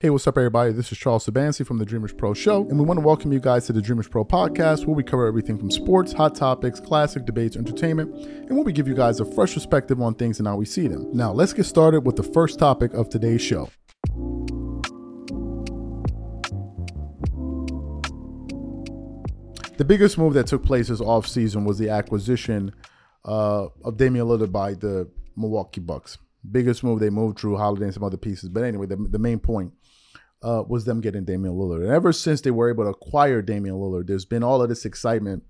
Hey, what's up, everybody? This is Charles Sabansi from the Dreamers Pro Show, and we want to welcome you guys to the Dreamers Pro podcast, where we cover everything from sports, hot topics, classic debates, entertainment, and where we give you guys a fresh perspective on things and how we see them. Now, let's get started with the first topic of today's show. The biggest move that took place this offseason was the acquisition uh, of Damian Lillard by the Milwaukee Bucks. Biggest move, they moved Jrue Holiday and some other pieces. But anyway, the, the main point uh, was them getting Damian Lillard. And ever since they were able to acquire Damian Lillard, there's been all of this excitement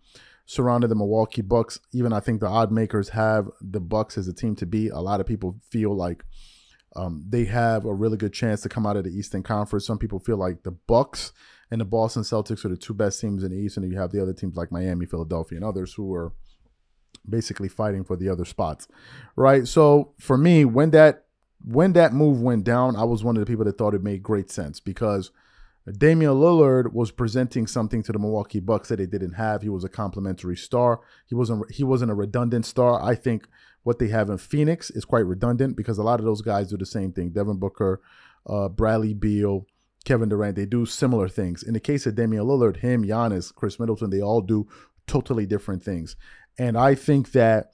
surrounding the Milwaukee Bucks. Even I think the odd makers have the Bucks as a team to beat. A lot of people feel like um, they have a really good chance to come out of the Eastern Conference. Some people feel like the Bucks and the Boston Celtics are the two best teams in the East, and you have the other teams like Miami, Philadelphia, and others who are basically fighting for the other spots. Right. So for me, when that when that move went down, I was one of the people that thought it made great sense because Damian Lillard was presenting something to the Milwaukee Bucks that they didn't have. He was a complementary star. He wasn't he wasn't a redundant star. I think what they have in Phoenix is quite redundant because a lot of those guys do the same thing. Devin Booker, uh, Bradley Beal, Kevin Durant, they do similar things. In the case of Damian Lillard, him, Giannis, Khris Middleton, they all do totally different things. And I think that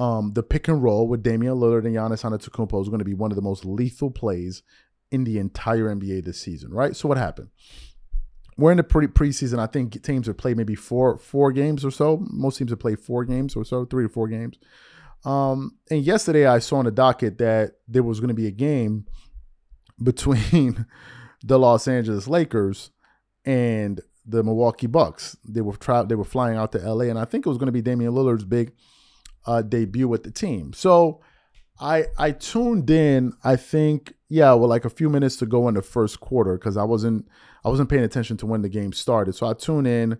um, the pick and roll with Damian Lillard and Giannis Antetokounmpo is going to be one of the most lethal plays in the entire NBA this season, right? So what happened? We're in the pre preseason. I think teams have played maybe four four games or so. Most teams have played four games or so, three or four games. Um, and yesterday I saw on the docket that there was going to be a game between the Los Angeles Lakers and the Milwaukee Bucks. They were tra- they were flying out to LA, and I think it was going to be Damian Lillard's big uh, debut with the team. So I I tuned in. I think yeah, well, like a few minutes to go in the first quarter because I wasn't I wasn't paying attention to when the game started. So I tuned in,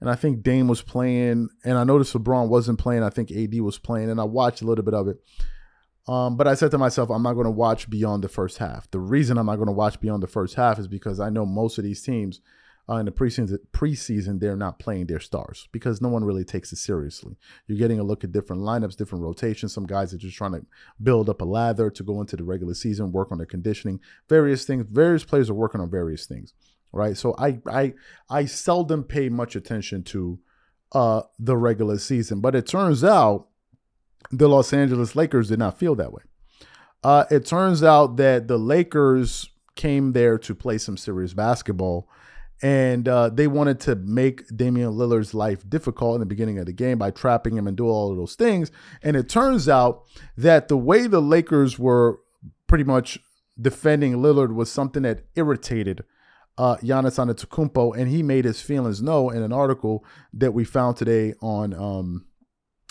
and I think Dame was playing, and I noticed LeBron wasn't playing. I think AD was playing, and I watched a little bit of it. Um, but I said to myself, I'm not going to watch beyond the first half. The reason I'm not going to watch beyond the first half is because I know most of these teams uh, in the preseason, preseason, they're not playing their stars because no one really takes it seriously. You're getting a look at different lineups, different rotations. Some guys are just trying to build up a lather to go into the regular season, work on their conditioning, various things. Various players are working on various things, right? So I I I seldom pay much attention to uh the regular season, but it turns out the Los Angeles Lakers did not feel that way. Uh, it turns out that the Lakers came there to play some serious basketball and uh, they wanted to make Damian Lillard's life difficult in the beginning of the game by trapping him and do all of those things. And it turns out that the way the Lakers were pretty much defending Lillard was something that irritated uh, Giannis Antetokounmpo, and he made his feelings known in an article that we found today on um,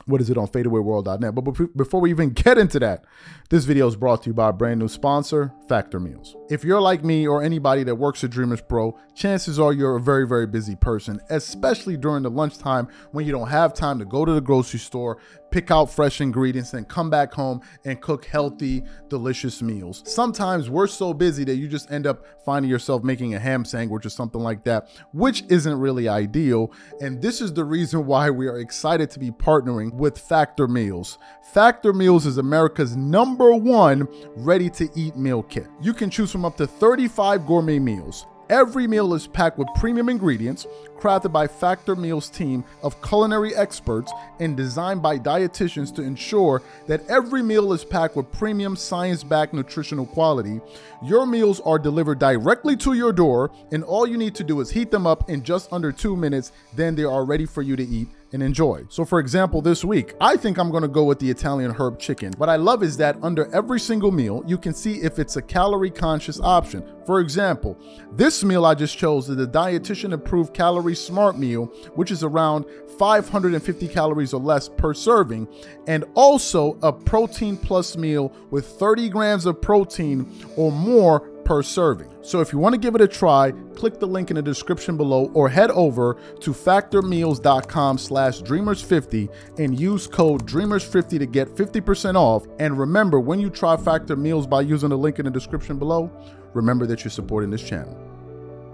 what is it on fadeawayworld.net. But before we even get into that, this video is brought to you by a brand new sponsor, Factor Meals. If you're like me or anybody that works at Dreamers Pro, chances are you're a very, very busy person, especially during the lunchtime when you don't have time to go to the grocery store, pick out fresh ingredients, and come back home and cook healthy, delicious meals. Sometimes we're so busy that you just end up finding yourself making a ham sandwich or something like that, which isn't really ideal. And this is the reason why we are excited to be partnering with Factor Meals. Factor Meals is America's number one ready to eat meal kit. You can choose from up to 35 gourmet meals. Every meal is packed with premium ingredients, crafted by Factor Meals team of culinary experts and designed by dietitians to ensure that every meal is packed with premium science-backed nutritional quality. Your meals are delivered directly to your door, and all you need to do is heat them up in just under 2 minutes, then they are ready for you to eat and enjoy. So, for example, this week, I think I'm gonna go with the Italian herb chicken. What I love is that under every single meal, you can see if it's a calorie conscious option. For example, this meal I just chose is the dietitian approved calorie smart meal, which is around 550 calories or less per serving, and also a protein plus meal with 30 grams of protein or more per serving. So if you want to give it a try, click the link in the description below or head over to factormeals.com slash dreamers50 and use code dreamers50 to get 50% off. And remember, when you try Factor Meals by using the link in the description below, remember that you're supporting this channel.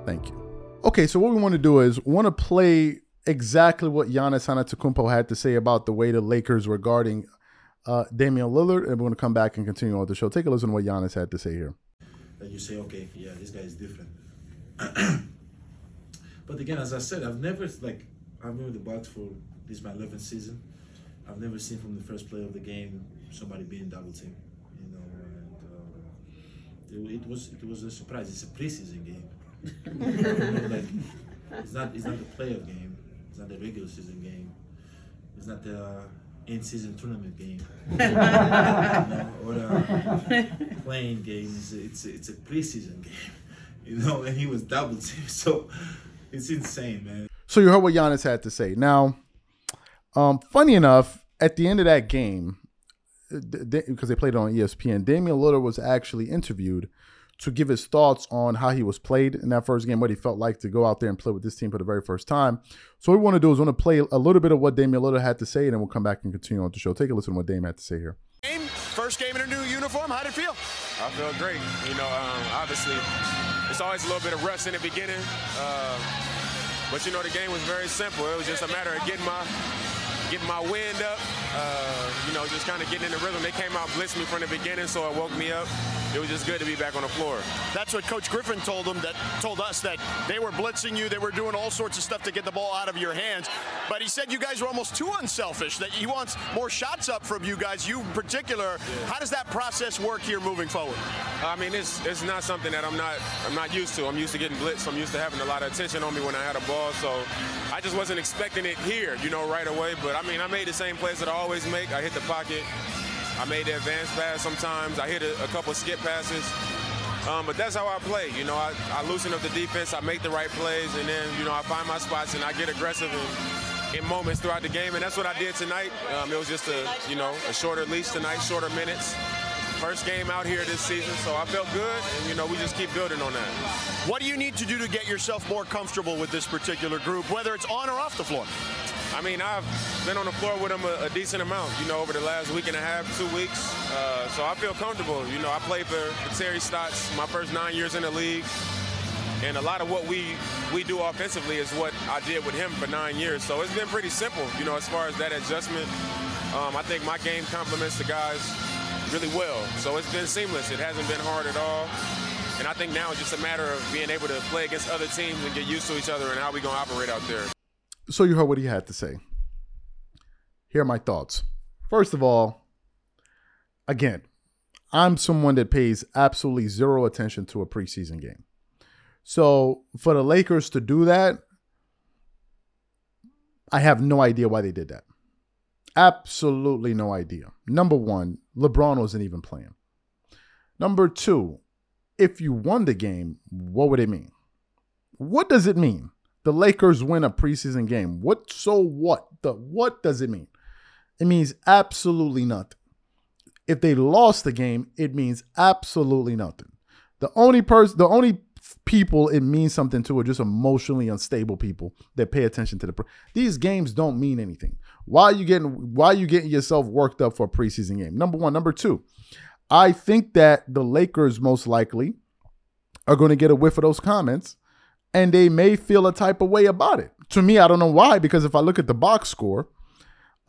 Thank you. Okay, so what we want to do is want to play exactly what Giannis Antetokounmpo had to say about the way the Lakers regarding uh, Damian Lillard, and we're going to come back and continue on the show. Take a listen to what Giannis had to say here. That you say, okay, yeah, this guy is different. but again, as I said, I've never like I've been with the Bucks for this is my 11th season. I've never seen from the first play of the game somebody being double team. You know, and uh, it, it, was it was a surprise. It's a preseason game. You know, like it's not it's not the playoff game. It's not the regular season game. It's not the uh, in-season tournament game you know, or a playing game. It's a, it's a, it's a preseason game, you know. And he was double teamed, so it's insane, man. So you heard what Giannis had to say. Now, um, funny enough, at the end of that game, uh, because they played it on ESPN, Damian Lillard was actually interviewed to give his thoughts on how he was played in that first game, what he felt like to go out there and play with this team for the very first time. So what we want to do is want to play a little bit of what Damian Lillard had to say, and then we'll come back and continue on the show. Take a listen to what Dame had to say here. Game, first game in a new uniform. How did it feel? I feel great. You know, um, obviously, it's always a little bit of rust in the beginning, uh, but you know the game was very simple. It was just a matter of getting my getting my wind up, uh, you know, just kind of getting in the rhythm. They came out, blitzed me from the beginning, so it woke me up. It was just good to be back on the floor. That's what Coach Griffin told them. That told us that they were blitzing you. They were doing all sorts of stuff to get the ball out of your hands. But he said you guys were almost too unselfish. That he wants more shots up from you guys. You in particular. Yeah. How does that process work here moving forward? I mean, it's it's not something that I'm not I'm not used to. I'm used to getting blitzed. I'm used to having a lot of attention on me when I had a ball. So I just wasn't expecting it here, you know, right away. But I mean, I made the same plays that I always make. I hit the pocket. I made the advance pass sometimes. I hit a, a couple skip passes. Um, but that's how I play. You know, I, I loosen up the defense, I make the right plays, and then, you know, I find my spots and I get aggressive in, in moments throughout the game. And that's what I did tonight. Um, it was just a, you know, a shorter leash tonight, shorter minutes. First game out here this season, so I felt good, and you know we just keep building on that. What do you need to do to get yourself more comfortable with this particular group, whether it's on or off the floor? I mean, I've been on the floor with him a, a, decent amount, you know, over the last week and a half, two weeks. Uh, so I feel comfortable. You know, I played for, for Terry Stotts my first nine years in the league. And a lot of what we, we do offensively is what I did with him for nine years. So it's been pretty simple, you know, as far as that adjustment. Um, I think my game complements the guys really well. So it's been seamless. It hasn't been hard at all. And I think now it's just a matter of being able to play against other teams and get used to each other and how we're going to operate out there. So you heard what he had to say. Here are my thoughts. First of all, again, I'm someone that pays absolutely zero attention to a preseason game. So for the Lakers to do that, I have no idea why they did that. Absolutely no idea. Number one, LeBron wasn't even playing. Number two, if you won the game, what would it mean? What does it mean? The Lakers win a preseason game. What so what? The what does it mean? It means absolutely nothing. If they lost the game, it means absolutely nothing. The only person the only people it means something to are just emotionally unstable people that pay attention to the pre- these games don't mean anything. Why are you getting why are you getting yourself worked up for a preseason game? Number 1, number 2. I think that the Lakers most likely are going to get a whiff of those comments and they may feel a type of way about it. To me, I don't know why, because if I look at the box score,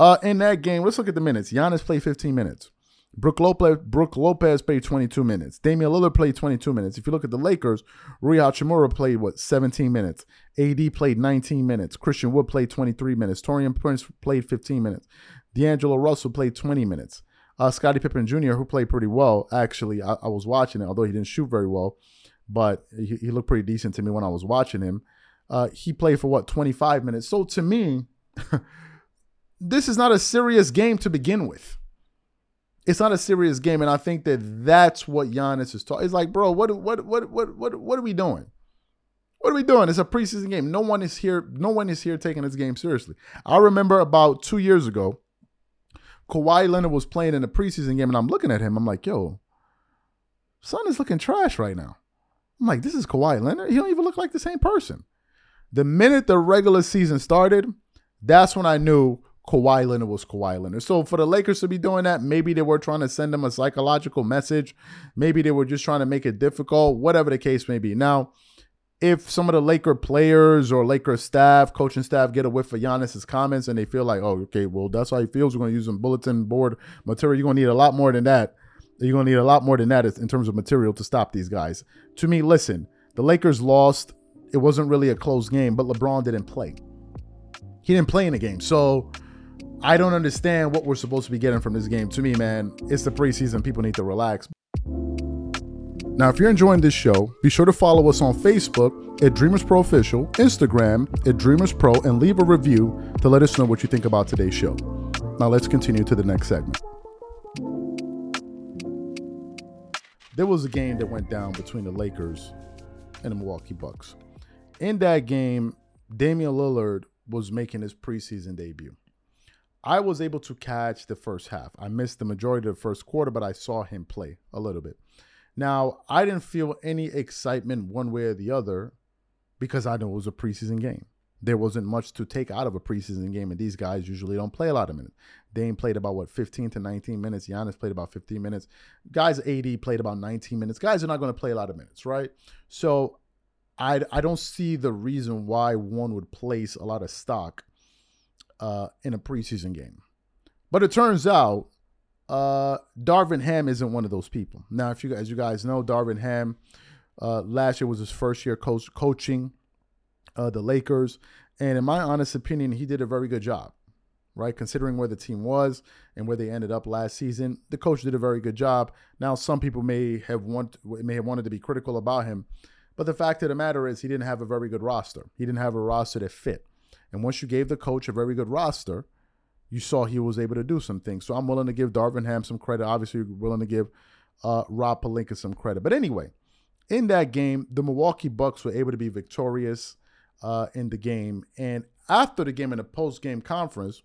uh, in that game, let's look at the minutes. Giannis played 15 minutes. Brook Lopez, Brook Lopez played 22 minutes. Damian Lillard played 22 minutes. If you look at the Lakers, Rui Hachimura played, what, 17 minutes. AD played 19 minutes. Christian Wood played 23 minutes. Taurean Prince played 15 minutes. D'Angelo Russell played 20 minutes. Uh, Scottie Pippen Jr., who played pretty well, actually, I, I was watching it, although he didn't shoot very well, but he, he looked pretty decent to me when I was watching him. Uh, he played for what 25 minutes. So to me, this is not a serious game to begin with. It's not a serious game, and I think that that's what Giannis is talking. It's like, bro, what, what, what, what, what, what are we doing? What are we doing? It's a preseason game. No one is here. No one is here taking this game seriously. I remember about two years ago, Kawhi Leonard was playing in a preseason game, and I'm looking at him. I'm like, yo, son is looking trash right now. I'm like, this is Kawhi Leonard. He don't even look like the same person. The minute the regular season started, that's when I knew Kawhi Leonard was Kawhi Leonard. So for the Lakers to be doing that, maybe they were trying to send him a psychological message. Maybe they were just trying to make it difficult, whatever the case may be. Now, if some of the Laker players or Laker staff, coaching staff, get a whiff of Giannis's comments and they feel like, oh, okay, well, that's how he feels. We're going to use some bulletin board material. You're going to need a lot more than that. You're going to need a lot more than that in terms of material to stop these guys. To me, listen, the Lakers lost. It wasn't really a close game, but LeBron didn't play. He didn't play in the game. So I don't understand what we're supposed to be getting from this game. To me, man, it's the preseason. People need to relax. Now, if you're enjoying this show, be sure to follow us on Facebook at Dreamers Pro Official, Instagram at Dreamers Pro, and leave a review to let us know what you think about today's show. Now, let's continue to the next segment. There was a game that went down between the Lakers and the Milwaukee Bucks. In that game, Damian Lillard was making his preseason debut. I was able to catch the first half. I missed the majority of the first quarter, but I saw him play a little bit. Now, I didn't feel any excitement one way or the other because I know it was a preseason game. There wasn't much to take out of a preseason game, and these guys usually don't play a lot of minutes. Dame played about what 15 to 19 minutes. Giannis played about 15 minutes. Guys, AD played about 19 minutes. Guys are not going to play a lot of minutes, right? So, I I don't see the reason why one would place a lot of stock uh, in a preseason game. But it turns out uh, Darvin Ham isn't one of those people. Now, if you as you guys know, Darvin Ham uh, last year was his first year coach coaching uh, the Lakers, and in my honest opinion, he did a very good job. Right, considering where the team was and where they ended up last season, the coach did a very good job. Now, some people may have want may have wanted to be critical about him, but the fact of the matter is, he didn't have a very good roster. He didn't have a roster that fit. And once you gave the coach a very good roster, you saw he was able to do some things. So I'm willing to give Darvin Ham some credit. Obviously, you're willing to give uh, Rob Pelinka some credit. But anyway, in that game, the Milwaukee Bucks were able to be victorious uh, in the game. And after the game in the post game conference,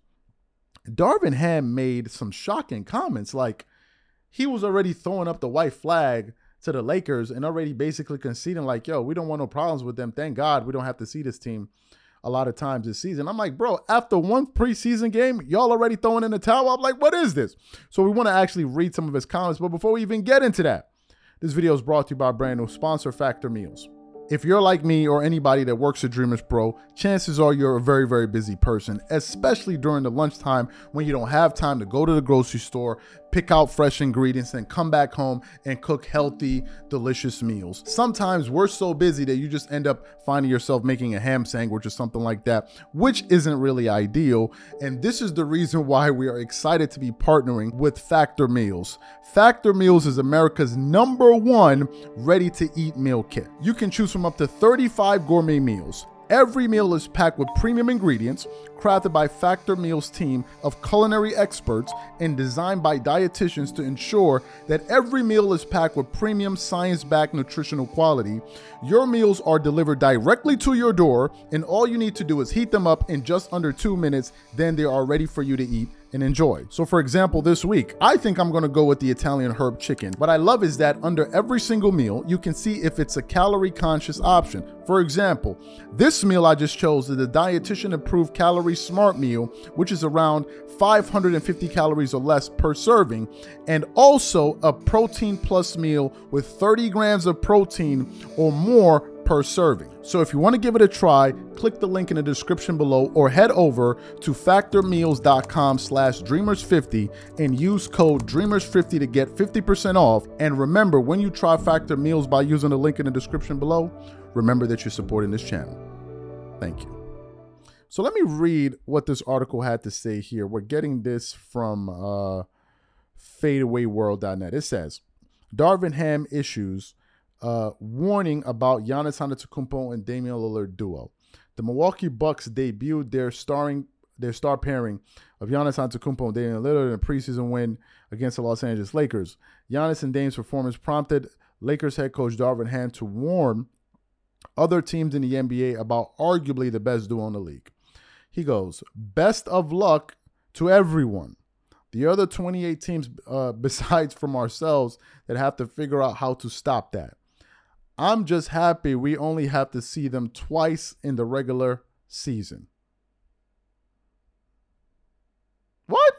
Darvin Ham made some shocking comments. Like he was already throwing up the white flag to the Lakers and already basically conceding, like, yo, we don't want no problems with them. Thank God we don't have to see this team a lot of times this season. I'm like, bro, after one preseason game, y'all already throwing in the towel. I'm like, what is this? So we want to actually read some of his comments. But before we even get into that, this video is brought to you by brand new sponsor Factor Meals. If you're like me or anybody that works at Dreamers Pro, chances are you're a very, very busy person, especially during the lunchtime when you don't have time to go to the grocery store, pick out fresh ingredients, and come back home and cook healthy, delicious meals. Sometimes we're so busy that you just end up finding yourself making a ham sandwich or something like that, which isn't really ideal. And this is the reason why we are excited to be partnering with Factor Meals. Factor Meals is America's number one ready to eat meal kit. You can choose from up to 35 gourmet meals. Every meal is packed with premium ingredients crafted by Factor Meals team of culinary experts and designed by dietitians to ensure that every meal is packed with premium science-backed nutritional quality. Your meals are delivered directly to your door and all you need to do is heat them up in just under 2 minutes, then they are ready for you to eat and enjoy. So, for example, this week, I think I'm gonna go with the Italian herb chicken. What I love is that under every single meal, you can see if it's a calorie conscious option. For example, this meal I just chose is the dietitian approved calorie smart meal, which is around 550 calories or less per serving, and also a protein plus meal with 30 grams of protein or more per serving. So if you want to give it a try, click the link in the description below or head over to factormeals.com slash dreamers50 and use code dreamers50 to get 50% off. And remember, when you try Factor Meals by using the link in the description below, remember that you're supporting this channel. Thank you. So let me read what this article had to say here. We're getting this from uh, fadeawayworld.net. It says, Darvin Ham issues uh, warning about Giannis Antetokounmpo and Damian Lillard duo. The Milwaukee Bucks debuted their starring their star pairing of Giannis Antetokounmpo and Damian Lillard in a preseason win against the Los Angeles Lakers. Giannis and Dame's performance prompted Lakers head coach Darvin Ham to warn other teams in the NBA about arguably the best duo in the league. He goes, "Best of luck to everyone." The other 28 teams, uh, besides from ourselves, that have to figure out how to stop that. I'm just happy we only have to see them twice in the regular season. What?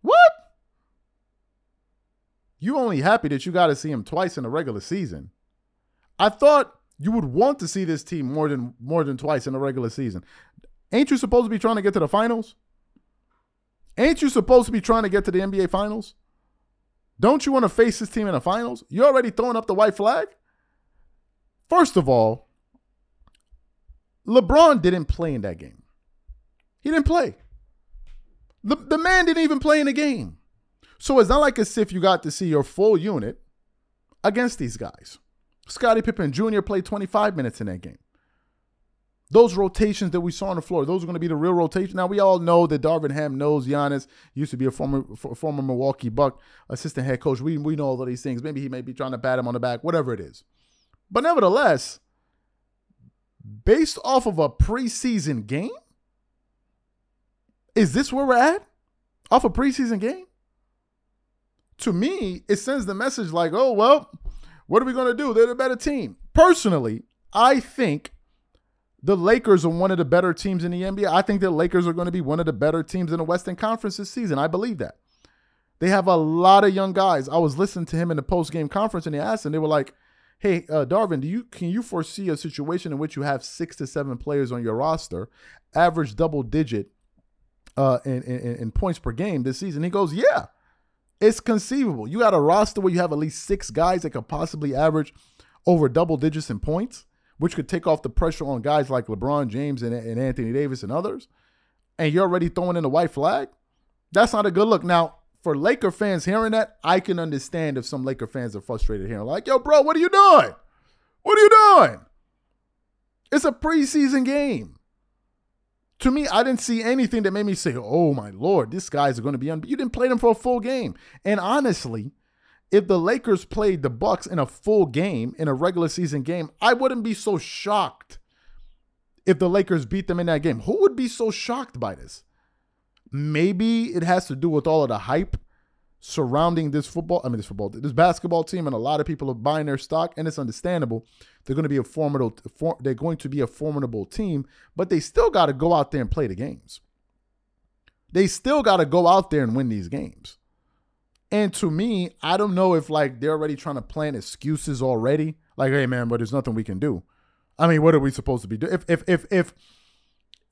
What? You only happy that you got to see him twice in the regular season. I thought you would want to see this team more than more than twice in the regular season. Ain't you supposed to be trying to get to the finals? Ain't you supposed to be trying to get to the NBA finals? Don't you want to face this team in the finals? You're already throwing up the white flag? First of all, LeBron didn't play in that game. He didn't play. The, the man didn't even play in the game. So it's not like as if you got to see your full unit against these guys. Scottie Pippen Jr. played 25 minutes in that game. Those rotations that we saw on the floor, those are going to be the real rotation. Now we all know that Darvin Ham knows Giannis used to be a former former Milwaukee Buck assistant head coach. We we know all of these things. Maybe he may be trying to bat him on the back, whatever it is. But nevertheless, based off of a preseason game, is this where we're at? Off a preseason game? To me, it sends the message like, oh well, what are we going to do? They're the better team. Personally, I think the Lakers are one of the better teams in the NBA. I think the Lakers are going to be one of the better teams in the Western Conference this season. I believe that. They have a lot of young guys. I was listening to him in the post game conference, and they asked him, they were like, "Hey, uh, Darvin, do you can you foresee a situation in which you have six to seven players on your roster, average double digit uh, in, in, in points per game this season?" He goes, "Yeah, it's conceivable. You got a roster where you have at least six guys that could possibly average over double digits in points." Which could take off the pressure on guys like LeBron James and, and Anthony Davis and others, and you're already throwing in a white flag, that's not a good look. Now, for Laker fans hearing that, I can understand if some Laker fans are frustrated hearing, like, yo, bro, what are you doing? What are you doing? It's a preseason game. To me, I didn't see anything that made me say, oh my lord, this guy's going to be on. You didn't play them for a full game. And honestly, if the Lakers played the Bucks in a full game, in a regular season game, I wouldn't be so shocked if the Lakers beat them in that game. Who would be so shocked by this? Maybe it has to do with all of the hype surrounding this football, I mean this football, this basketball team, and a lot of people are buying their stock, and it's understandable. They're going to be a formidable, they're going to be a formidable team, but they still got to go out there and play the games. They still got to go out there and win these games. And to me, I don't know if like they're already trying to plan excuses already. Like, hey man, but there's nothing we can do. I mean, what are we supposed to be doing? If if if if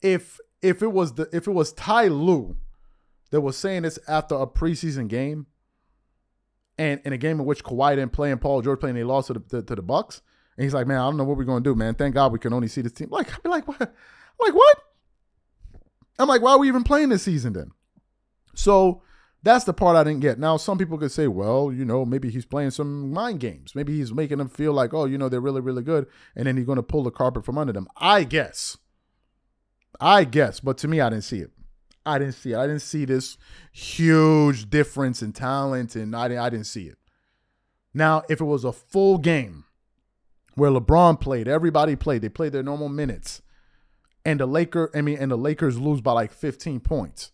if if it was the if it was Ty Lue that was saying this after a preseason game, and in a game in which Kawhi didn't play and Paul George played and they lost to the to, to the Bucks, and he's like, man, I don't know what we're gonna do, man. Thank God we can only see this team. Like, I'd be like, what? I'm like, what? I'm like, why are we even playing this season then? So that's the part I didn't get. Now, some people could say, well, you know, maybe he's playing some mind games. Maybe he's making them feel like, oh, you know, they're really, really good. And then he's going to pull the carpet from under them. I guess. I guess. But to me, I didn't see it. I didn't see it. I didn't see this huge difference in talent, and I didn't, I didn't see it. Now, if it was a full game where LeBron played, everybody played, they played their normal minutes, and the Laker, I mean, and the Lakers lose by like 15 points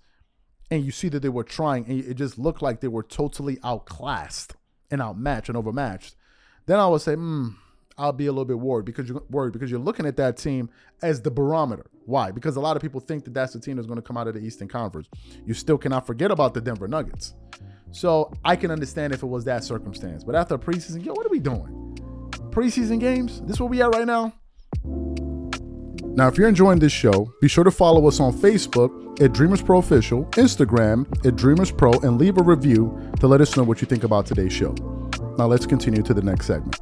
and you see that they were trying, and it just looked like they were totally outclassed and outmatched and overmatched, then I would say, hmm, I'll be a little bit worried because you're worried because you're looking at that team as the barometer. Why? Because a lot of people think that that's the team that's going to come out of the Eastern Conference. You still cannot forget about the Denver Nuggets. So I can understand if it was that circumstance. But after preseason, yo, what are we doing? Preseason games? This is where we at right now? Now, if you're enjoying this show, be sure to follow us on Facebook at Dreamers Pro Official, Instagram at Dreamers Pro, and leave a review to let us know what you think about today's show. Now, let's continue to the next segment.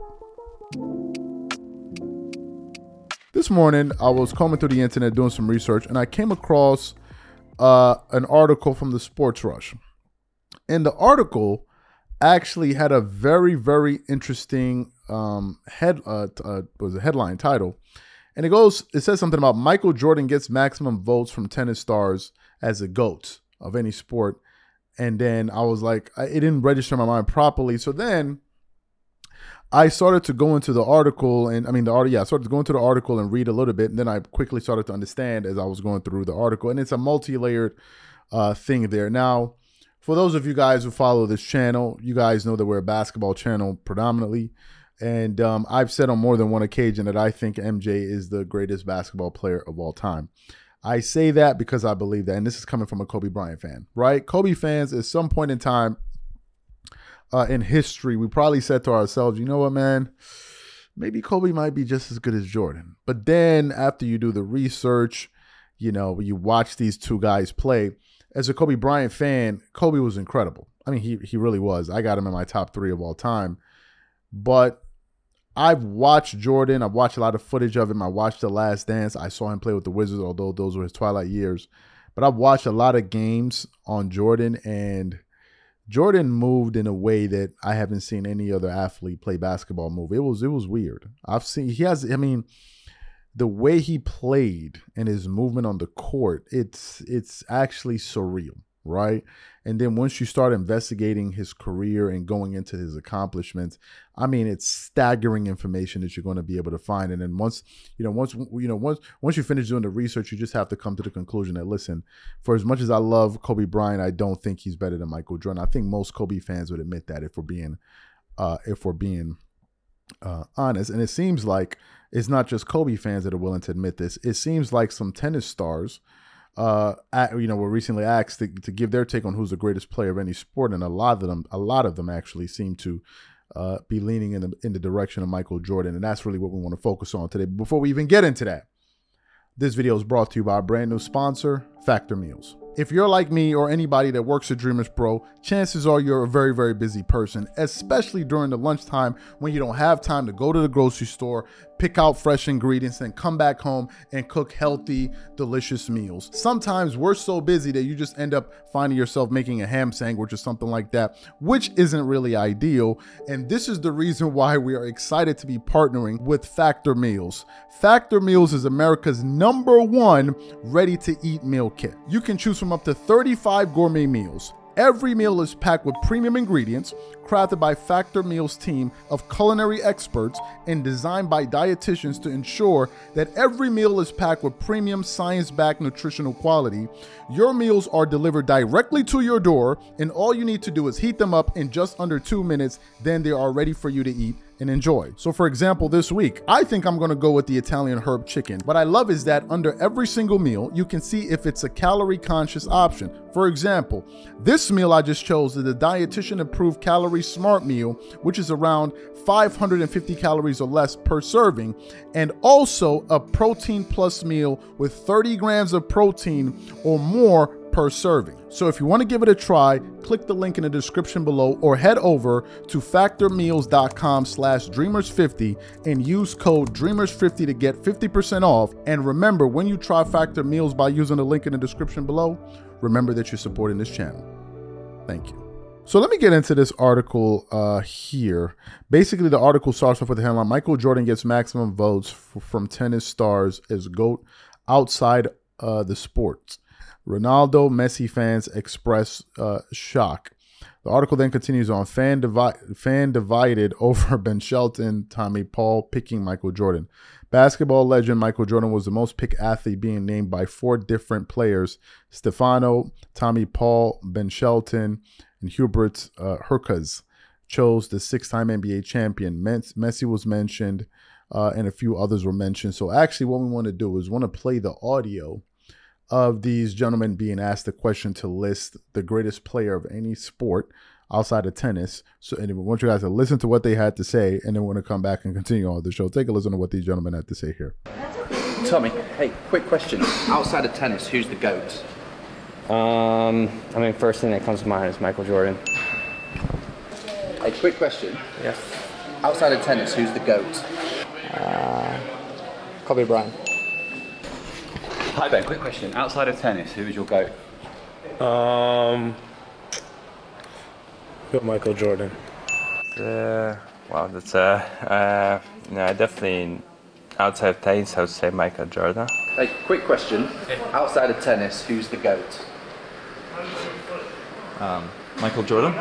This morning, I was combing through the internet doing some research, and I came across uh, an article from the Sports Rush. And the article actually had a very, very interesting um, head uh, uh, was a headline title and it goes, it says something about Michael Jordan gets maximum votes from tennis stars as a GOAT of any sport. And then I was like, it didn't register my mind properly. So then I started to go into the article and I mean the article, yeah, I started to go into the article and read a little bit. And then I quickly started to understand as I was going through the article. And it's a multi-layered uh, thing there. Now, for those of you guys who follow this channel, you guys know that we're a basketball channel predominantly. And um, I've said on more than one occasion that I think MJ is the greatest basketball player of all time. I say that because I believe that, and this is coming from a Kobe Bryant fan, right? Kobe fans, at some point in time uh, in history, we probably said to ourselves, you know what, man? Maybe Kobe might be just as good as Jordan. But then after you do the research, you know, you watch these two guys play. As a Kobe Bryant fan, Kobe was incredible. I mean, he he really was. I got him in my top three of all time. But I've watched Jordan. I've watched a lot of footage of him. I watched The Last Dance. I saw him play with the Wizards, although those were his twilight years. But I've watched a lot of games on Jordan, and Jordan moved in a way that I haven't seen any other athlete play basketball move. It was it was weird. I've seen he has. I mean, the way he played and his movement on the court, it's it's actually surreal right? And then once you start investigating his career and going into his accomplishments, I mean, it's staggering information that you're going to be able to find. And then once, you know, once you know, once once you finish doing the research, you just have to come to the conclusion that listen, for as much as I love Kobe Bryant, I don't think he's better than Michael Jordan. I think most Kobe fans would admit that if we're being, uh, if we're being uh, honest. And it seems like it's not just Kobe fans that are willing to admit this. It seems like some tennis stars uh, you know, were recently asked to, to, give their take on who's the greatest player of any sport, and a lot of them, a lot of them actually seem to uh, be leaning in the in the direction of Michael Jordan, and that's really what we want to focus on today. But before we even get into that, this video is brought to you by our brand new sponsor, Factor Meals. If you're like me or anybody that works at Dreamers Pro, chances are you're a very, very busy person, especially during the lunchtime when you don't have time to go to the grocery store, pick out fresh ingredients, and come back home and cook healthy, delicious meals. Sometimes we're so busy that you just end up finding yourself making a ham sandwich or something like that, which isn't really ideal. And this is the reason why we are excited to be partnering with Factor Meals. Factor Meals is America's number one ready to eat meal kit. You can choose from up to 35 gourmet meals. Every meal is packed with premium ingredients, crafted by Factor Meals team of culinary experts and designed by dietitians to ensure that every meal is packed with premium science-backed nutritional quality. Your meals are delivered directly to your door, and all you need to do is heat them up in just under 2 minutes, then they are ready for you to eat and enjoy. So, for example, this week, I think I'm gonna go with the Italian herb chicken. What I love is that under every single meal, you can see if it's a calorie conscious option. For example, this meal I just chose is the dietitian approved calorie smart meal, which is around 550 calories or less per serving, and also a protein plus meal with 30 grams of protein or more per serving. So if you want to give it a try, click the link in the description below or head over to factormeals.com slash dreamers50 and use code dreamers50 to get 50% off. And remember, when you try Factor Meals by using the link in the description below, remember that you're supporting this channel. Thank you. So let me get into this article uh, here. Basically, the article starts off with the headline Michael Jordan gets maximum votes from tennis stars as GOAT outside uh, the sports. Ronaldo Messi fans express uh, shock. The article then continues on fan, divi- fan divided over Ben Shelton, Tommy Paul picking Michael Jordan. Basketball legend Michael Jordan was the most picked athlete being named by four different players Stefano, Tommy Paul, Ben Shelton, and Hubert uh, Hurkacz chose the six time NBA champion. Messi was mentioned, uh, and a few others were mentioned. So, actually, what we want to do is want to play the audio of these gentlemen being asked the question to list the greatest player of any sport outside of tennis. So, and we want you guys to listen to what they had to say, and then we're going to come back and continue on the show. Take a listen to what these gentlemen had to say here. Tommy, hey, quick question. Outside of tennis, who's the GOAT? Um, I mean, first thing that comes to mind is Michael Jordan. A quick question. Yes. Outside of tennis, who's the GOAT? Uh, Kobe Bryant. Hi Ben, quick question. Outside of tennis, who is your GOAT? Um, got Michael Jordan. Uh, wow, that's uh, uh, no, definitely outside of tennis, I would say Michael Jordan. Hey, quick question. Outside of tennis, who's the GOAT? Um, Michael Jordan.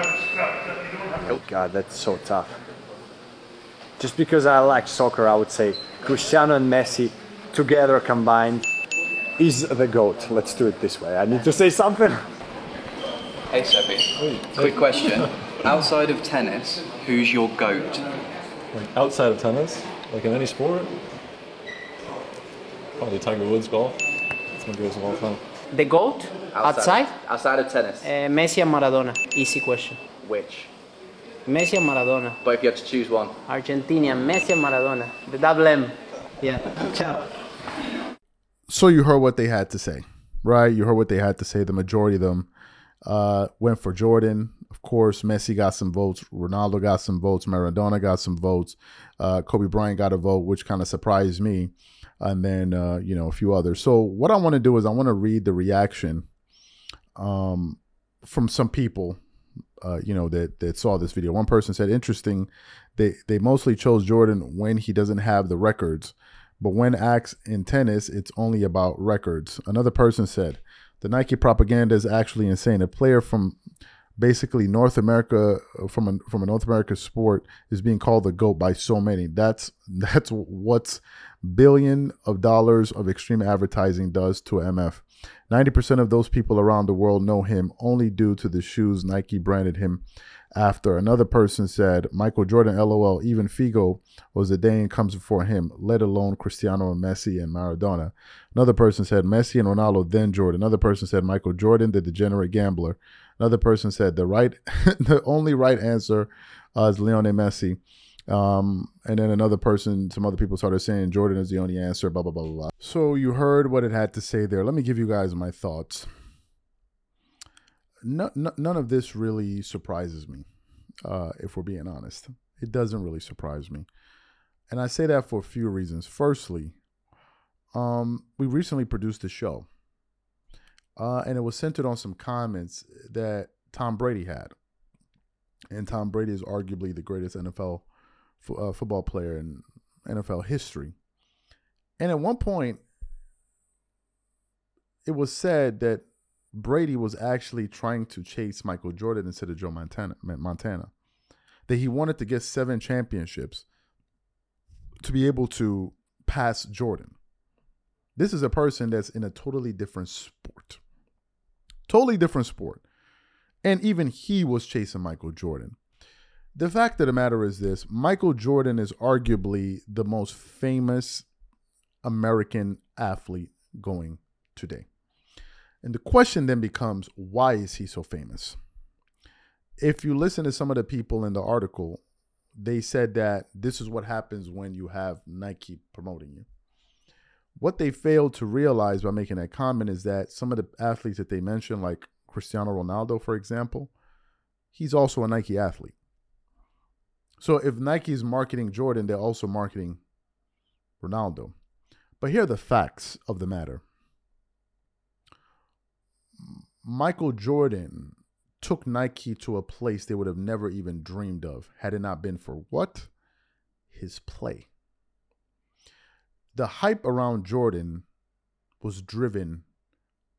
Oh God, that's so tough. Just because I like soccer, I would say Cristiano and Messi together combined is the GOAT. Let's do it this way. I need to say something. Hey Seppi, quick question. Outside of tennis, who's your goat? Like outside of tennis, like in any sport, probably Tiger Woods golf. It's my greatest of all time. The GOAT? Outside? Outside of tennis. Uh, Messi and Maradona. Easy question. Which? Messi and Maradona. But if you had to choose one. Argentina, Messi and Maradona. The double M. Yeah. Ciao. So you heard what they had to say, right? You heard what they had to say. The majority of them uh, went for Jordan. Of course, Messi got some votes. Ronaldo got some votes. Maradona got some votes. Uh, Kobe Bryant got a vote, which kind of surprised me. And then, uh, you know, a few others. So what I want to do is I want to read the reaction um, from some people, uh, you know, that, that saw this video. One person said, interesting. They, they mostly chose Jordan when he doesn't have the records. But when asked in tennis, it's only about records. Another person said, the Nike propaganda is actually insane. A player from basically North America from a from a North America sport is being called the GOAT by so many. That's that's what's billion of dollars of extreme advertising does to MF. 90% of those people around the world know him only due to the shoes Nike branded him after. Another person said, Michael Jordan, lol, even Figo was a day and comes before him, let alone Cristiano and Messi and Maradona. Another person said, Messi and Ronaldo, then Jordan. Another person said, Michael Jordan, the degenerate gambler. Another person said, the right, the only right answer uh, is Lionel Messi. Um, and then another person, some other people started saying Jordan is the only answer, blah, blah, blah, blah, blah. So you heard what it had to say there. Let me give you guys my thoughts. No, no, none of this really surprises me, uh, if we're being honest. It doesn't really surprise me. And I say that for a few reasons. Firstly, um, we recently produced a show, uh, and it was centered on some comments that Tom Brady had. And Tom Brady is arguably the greatest NFL f- uh, football player in NFL history. And at one point, it was said that Brady was actually trying to chase Michael Jordan instead of Joe Montana. Montana. That he wanted to get seven championships to be able to pass Jordan. This is a person that's in a totally different sport. Totally different sport. And even he was chasing Michael Jordan. The fact of the matter is this Michael Jordan is arguably the most famous American athlete going today. And the question then becomes why is he so famous? If you listen to some of the people in the article, they said that this is what happens when you have Nike promoting you. What they failed to realize by making that comment is that some of the athletes that they mentioned, like Cristiano Ronaldo, for example, he's also a Nike athlete. So if Nike is marketing Jordan, they're also marketing Ronaldo. But here are the facts of the matter. Michael Jordan took Nike to a place they would have never even dreamed of had it not been for what? His play. The hype around Jordan was driven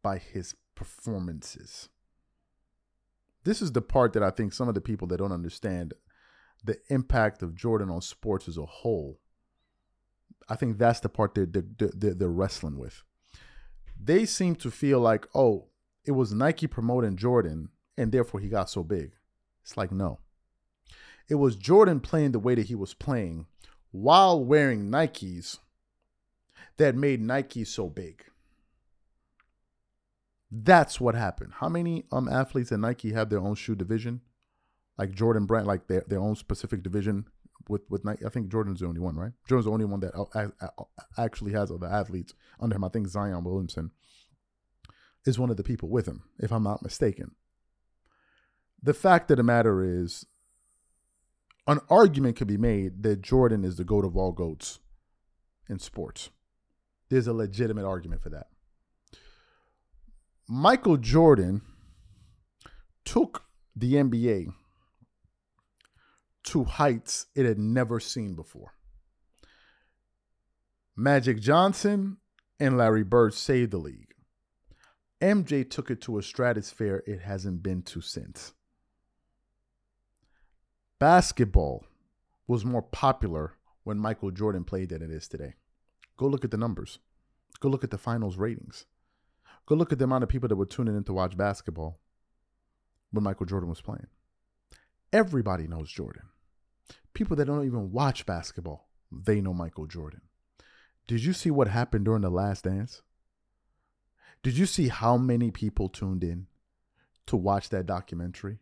by his performances. This is the part that I think some of the people that don't understand the impact of Jordan on sports as a whole. I think that's the part they're, they're, they're wrestling with. They seem to feel like, oh, it was Nike promoting Jordan and therefore he got so big. It's like, no. It was Jordan playing the way that he was playing while wearing Nikes that made Nike so big. That's what happened. How many um athletes at Nike have their own shoe division? Like Jordan Brand, like their, their own specific division with, with Nike. I think Jordan's the only one, right? Jordan's the only one that actually has other athletes under him. I think Zion Williamson is one of the people with him, if I'm not mistaken. The fact of the matter is, an argument could be made that Jordan is the goat of all goats in sports. There's a legitimate argument for that. Michael Jordan took the NBA to heights it had never seen before. Magic Johnson and Larry Bird saved the league. MJ took it to a stratosphere it hasn't been to since. Basketball was more popular when Michael Jordan played than it is today. Go look at the numbers. Go look at the finals ratings. Go look at the amount of people that were tuning in to watch basketball. when Michael Jordan was playing. Everybody knows Jordan. People that don't even watch basketball, they know Michael Jordan. Did you see what happened during the last dance? Did you see how many people tuned in to watch that documentary?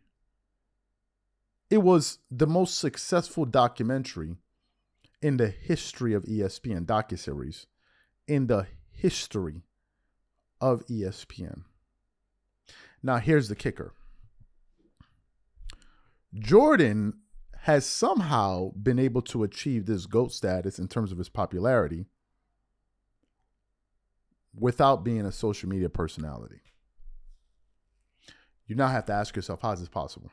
It was the most successful documentary in the history of ESPN docuseries, in the history of ESPN. Now, here's the kicker Jordan has somehow been able to achieve this GOAT status in terms of his popularity without being a social media personality. You now have to ask yourself, how is this possible?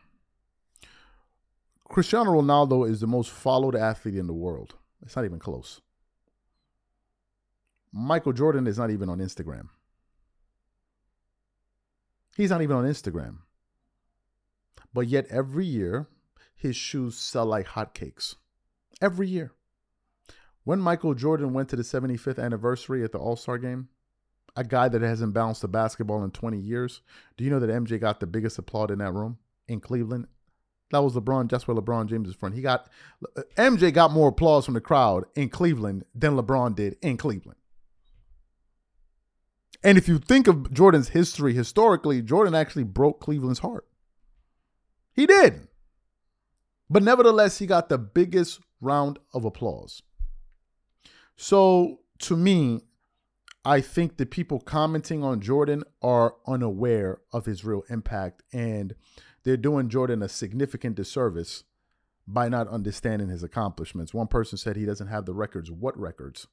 Cristiano Ronaldo is the most followed athlete in the world. It's not even close. Michael Jordan is not even on Instagram. He's not even on Instagram. But yet, every year, his shoes sell like hotcakes. Every year. When Michael Jordan went to the 75th anniversary at the All Star game, a guy that hasn't bounced a basketball in 20 years, do you know that MJ got the biggest applaud in that room in Cleveland? That was LeBron. That's where LeBron James is from. He got uh, MJ got more applause from the crowd in Cleveland than LeBron did in Cleveland. And if you think of Jordan's history historically, Jordan actually broke Cleveland's heart. He did. But nevertheless, he got the biggest round of applause. So to me, I think the people commenting on Jordan are unaware of his real impact and they're doing Jordan a significant disservice by not understanding his accomplishments. One person said he doesn't have the records. What records?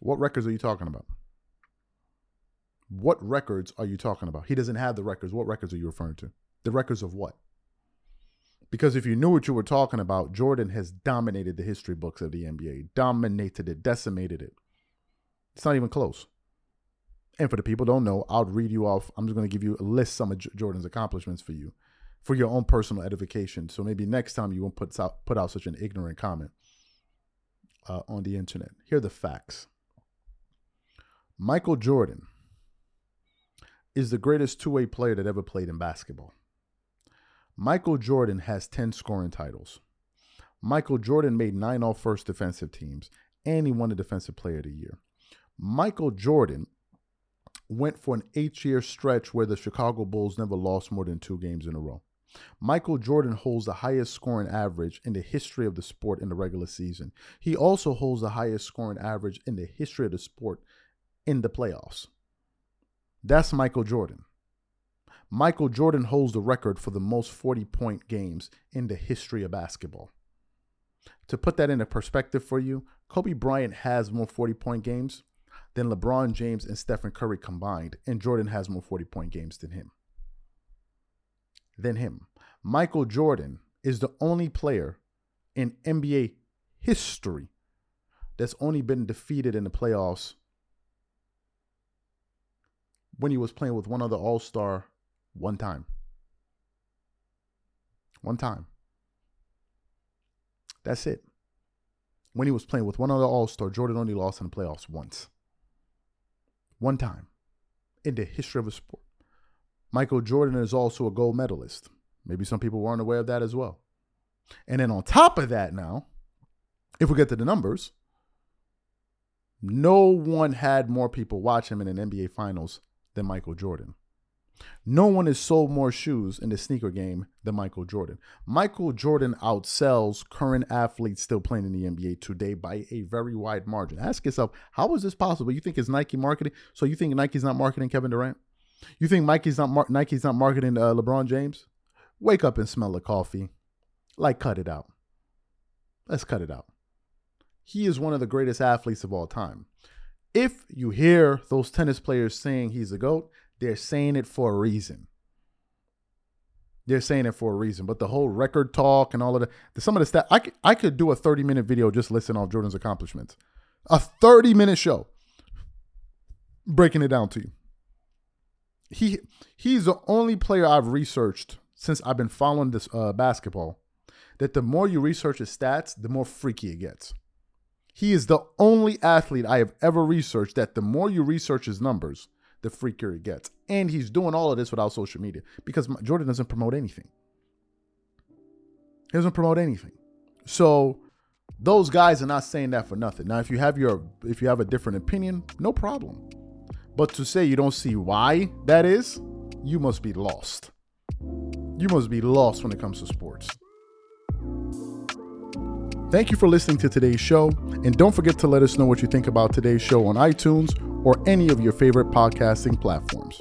What records are you talking about? What records are you talking about? He doesn't have the records. What records are you referring to? The records of what? Because if you knew what you were talking about, Jordan has dominated the history books of the NBA, dominated it, decimated it. It's not even close. And for the people don't know, I'll read you off. I'm just going to give you a list some of J- Jordan's accomplishments for you, for your own personal edification. So maybe next time you won't put out put out such an ignorant comment uh, on the internet. Here are the facts. Michael Jordan is the greatest two-way player that ever played in basketball. Michael Jordan has 10 scoring titles. Michael Jordan made nine all first defensive teams, and he won the Defensive Player of the Year. Michael Jordan went for an eight year stretch where the Chicago Bulls never lost more than two games in a row. Michael Jordan holds the highest scoring average in the history of the sport in the regular season. He also holds the highest scoring average in the history of the sport in the playoffs. That's Michael Jordan. Michael Jordan holds the record for the most 40 point games in the history of basketball. To put that into perspective for you, Kobe Bryant has more 40 point games than LeBron James and Stephen Curry combined, and Jordan has more 40 point games than him. Than him. Michael Jordan is the only player in NBA history that's only been defeated in the playoffs when he was playing with one other All Star one time. One time. That's it. When he was playing with one other All Star, Jordan only lost in the playoffs once. One time in the history of a sport. Michael Jordan is also a gold medalist. Maybe some people weren't aware of that as well. And then on top of that, now, if we get to the numbers, no one had more people watch him in an NBA Finals than Michael Jordan. No one has sold more shoes in the sneaker game than Michael Jordan. Michael Jordan outsells current athletes still playing in the NBA today by a very wide margin. Ask yourself, how is this possible? You think it's Nike marketing? So you think Nike's not marketing Kevin Durant? You think Nike's not mar- Nike's not marketing uh, LeBron James? Wake up and smell the coffee. Like, cut it out. Let's cut it out. He is one of the greatest athletes of all time. If you hear those tennis players saying he's a GOAT, they're saying it for a reason. They're saying it for a reason. But the whole record talk and all of the some of the stuff, I could, I could do a 30 minute video just listing off Jordan's accomplishments. A 30 minute show breaking it down to you. He he's the only player I've researched since I've been following this uh, basketball that the more you research his stats, the more freaky it gets. He is the only athlete I have ever researched that the more you research his numbers, the freakier it gets. And he's doing all of this without social media because Jordan doesn't promote anything. He doesn't promote anything. So those guys are not saying that for nothing. Now, if you have your if you have a different opinion, no problem. But to say you don't see why that is, you must be lost. You must be lost when it comes to sports. Thank you for listening to today's show. And don't forget to let us know what you think about today's show on iTunes or any of your favorite podcasting platforms.